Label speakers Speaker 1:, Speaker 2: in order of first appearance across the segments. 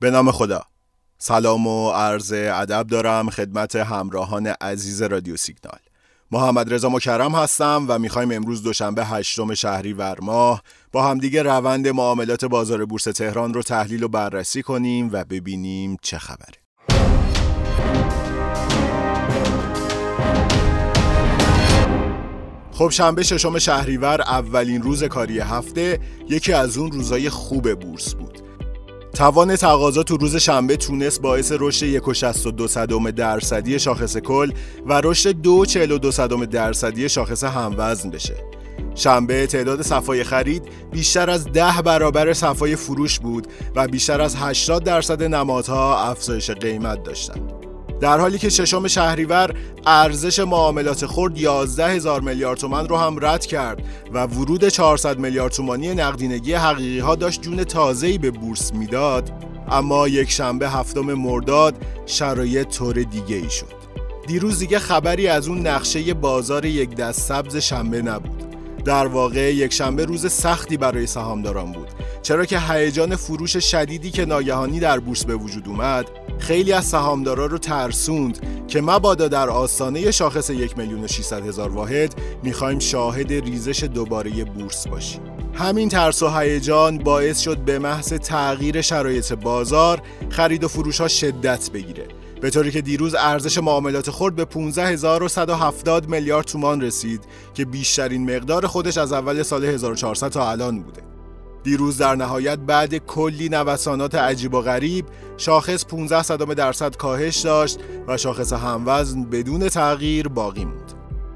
Speaker 1: به نام خدا. سلام و عرض ادب دارم خدمت همراهان عزیز رادیو سیگنال. محمد رضا مکرم هستم و می‌خوایم امروز دوشنبه هشتم شهریور ماه با همدیگه روند معاملات بازار بورس تهران رو تحلیل و بررسی کنیم و ببینیم چه خبره. خب شنبه ششم شهریور اولین روز کاری هفته یکی از اون روزای خوب بورس بود. توان تقاضا تو روز شنبه تونست باعث رشد 1.62 درصدی شاخص کل و رشد 2.42 درصدی شاخص هموزن بشه. شنبه تعداد صفای خرید بیشتر از ده برابر صفای فروش بود و بیشتر از 80 درصد نمادها افزایش قیمت داشتند. در حالی که ششم شهریور ارزش معاملات خرد 11 هزار میلیارد تومن رو هم رد کرد و ورود 400 میلیارد تومانی نقدینگی حقیقی ها داشت جون تازه‌ای به بورس می‌داد اما یک شنبه هفتم مرداد شرایط طور دیگه ای شد. دیروز دیگه خبری از اون نقشه بازار یک دست سبز شنبه نبود. در واقع یک شنبه روز سختی برای سهامداران بود. چرا که هیجان فروش شدیدی که ناگهانی در بورس به وجود اومد خیلی از سهامدارا رو ترسوند که مبادا در آستانه شاخص یک میلیون هزار واحد می‌خوایم شاهد ریزش دوباره بورس باشیم. همین ترس و هیجان باعث شد به محض تغییر شرایط بازار خرید و فروش ها شدت بگیره. به طوری که دیروز ارزش معاملات خرد به 15170 میلیارد تومان رسید که بیشترین مقدار خودش از اول سال 1400 تا الان بوده. دیروز در نهایت بعد کلی نوسانات عجیب و غریب شاخص 15 صدام درصد کاهش داشت و شاخص هموزن بدون تغییر باقی موند.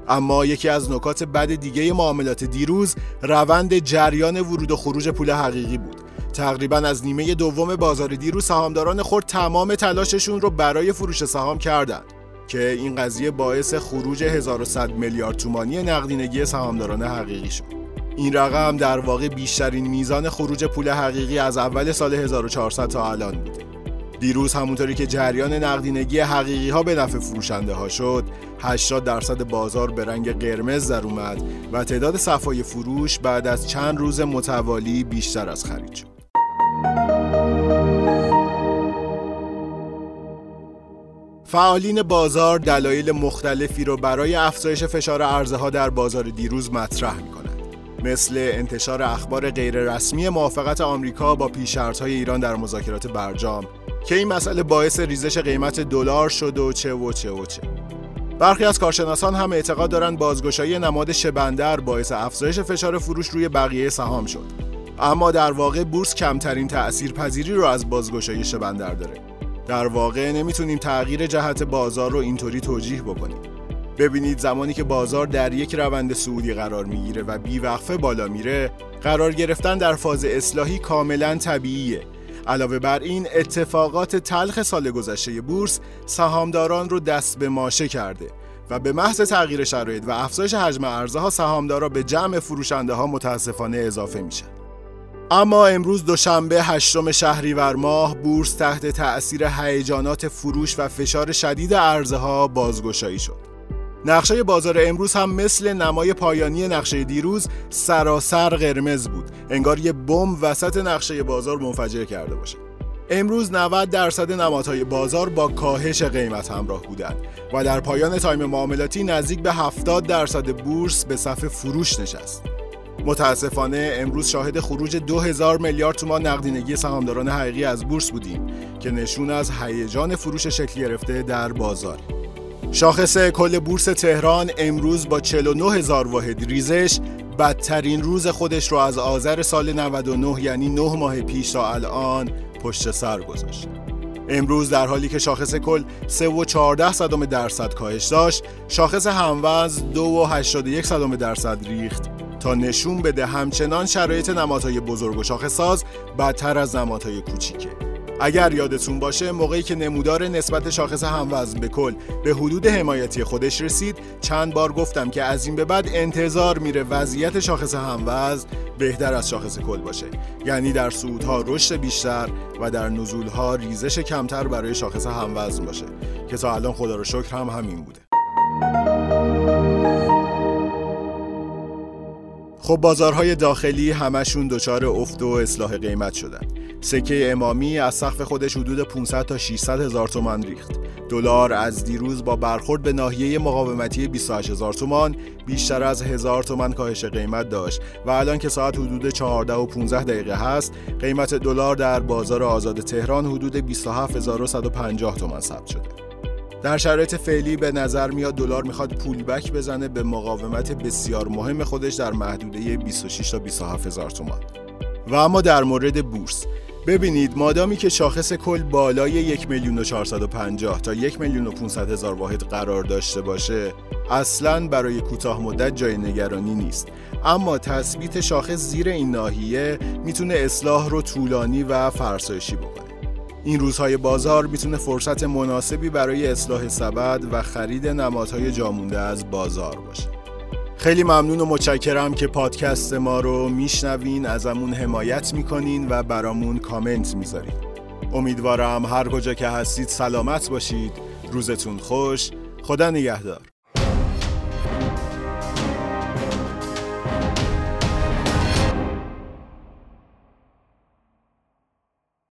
Speaker 1: اما یکی از نکات بد دیگه معاملات دیروز روند جریان ورود و خروج پول حقیقی بود. تقریبا از نیمه دوم بازار دیروز سهامداران خورد تمام تلاششون رو برای فروش سهام کردند که این قضیه باعث خروج 1100 میلیارد تومانی نقدینگی سهامداران حقیقی شد. این رقم در واقع بیشترین میزان خروج پول حقیقی از اول سال 1400 تا الان بوده. دیروز همونطوری که جریان نقدینگی حقیقی ها به نفع فروشنده ها شد 80 درصد بازار به رنگ قرمز در اومد و تعداد صفای فروش بعد از چند روز متوالی بیشتر از خرید شد فعالین بازار دلایل مختلفی رو برای افزایش فشار ارزها در بازار دیروز مطرح می مثل انتشار اخبار غیررسمی موافقت آمریکا با های ایران در مذاکرات برجام که این مسئله باعث ریزش قیمت دلار شد و چه و چه و چه. برخی از کارشناسان هم اعتقاد دارند بازگشایی نماد شبندر باعث افزایش فشار فروش روی بقیه سهام شد. اما در واقع بورس کمترین تأثیر پذیری رو از بازگشایی شبندر داره. در واقع نمی‌تونیم تغییر جهت بازار رو اینطوری توجیه بکنیم. ببینید زمانی که بازار در یک روند سعودی قرار می‌گیره و بیوقفه بالا میره قرار گرفتن در فاز اصلاحی کاملا طبیعیه. علاوه بر این اتفاقات تلخ سال گذشته بورس سهامداران رو دست به ماشه کرده و به محض تغییر شرایط و افزایش حجم ارزها سهامدارا به جمع فروشنده ها متاسفانه اضافه میشن. اما امروز دوشنبه هشتم شهریور ماه بورس تحت تأثیر هیجانات فروش و فشار شدید ارزها بازگشایی شد. نقشه بازار امروز هم مثل نمای پایانی نقشه دیروز سراسر قرمز بود انگار یه بم وسط نقشه بازار منفجر کرده باشه امروز 90 درصد نمادهای بازار با کاهش قیمت همراه بودند و در پایان تایم معاملاتی نزدیک به 70 درصد بورس به صف فروش نشست. متاسفانه امروز شاهد خروج 2000 میلیارد تومان نقدینگی سهامداران حقیقی از بورس بودیم که نشون از هیجان فروش شکل گرفته در بازار. شاخص کل بورس تهران امروز با 49 هزار واحد ریزش بدترین روز خودش رو از آذر سال 99 یعنی 9 ماه پیش تا الان پشت سر گذاشت. امروز در حالی که شاخص کل 3 و 14 صدم درصد کاهش داشت، شاخص هموز 2 و 81 صدم درصد ریخت تا نشون بده همچنان شرایط نمادهای بزرگ و شاخص ساز بدتر از نمادهای کوچیکه. اگر یادتون باشه موقعی که نمودار نسبت شاخص هموزن به کل به حدود حمایتی خودش رسید چند بار گفتم که از این به بعد انتظار میره وضعیت شاخص هموزن بهتر از شاخص کل باشه. یعنی در صعودها رشد بیشتر و در نزولها ریزش کمتر برای شاخص هموزن باشه. که تا الان خدا رو شکر هم همین بوده. خب بازارهای داخلی همشون دچار افت و اصلاح قیمت شدن. سکه امامی از سقف خودش حدود 500 تا 600 هزار تومان ریخت. دلار از دیروز با برخورد به ناحیه مقاومتی 28 هزار تومان بیشتر از هزار تومان کاهش قیمت داشت و الان که ساعت حدود 14 و 15 دقیقه هست قیمت دلار در بازار آزاد تهران حدود 27150 تومان ثبت شده. در شرایط فعلی به نظر میاد دلار می‌خواد پول بک بزنه به مقاومت بسیار مهم خودش در محدوده 26 تا 27 هزار تومان. و اما در مورد بورس ببینید مادامی که شاخص کل بالای یک میلیون و 450 تا یک میلیون و 500 هزار واحد قرار داشته باشه اصلا برای کوتاه مدت جای نگرانی نیست. اما تثبیت شاخص زیر این ناحیه می‌تونه اصلاح رو طولانی و فرسایشی بکنه. این روزهای بازار می‌تونه فرصت مناسبی برای اصلاح سبد و خرید نمادهای جامونده از بازار باشه. خیلی ممنون و متشکرم که پادکست ما رو میشنوین ازمون حمایت می‌کنین و برامون کامنت می‌ذارین. امیدوارم هر کجا که هستید سلامت باشید. روزتون خوش. خدا نگهدار.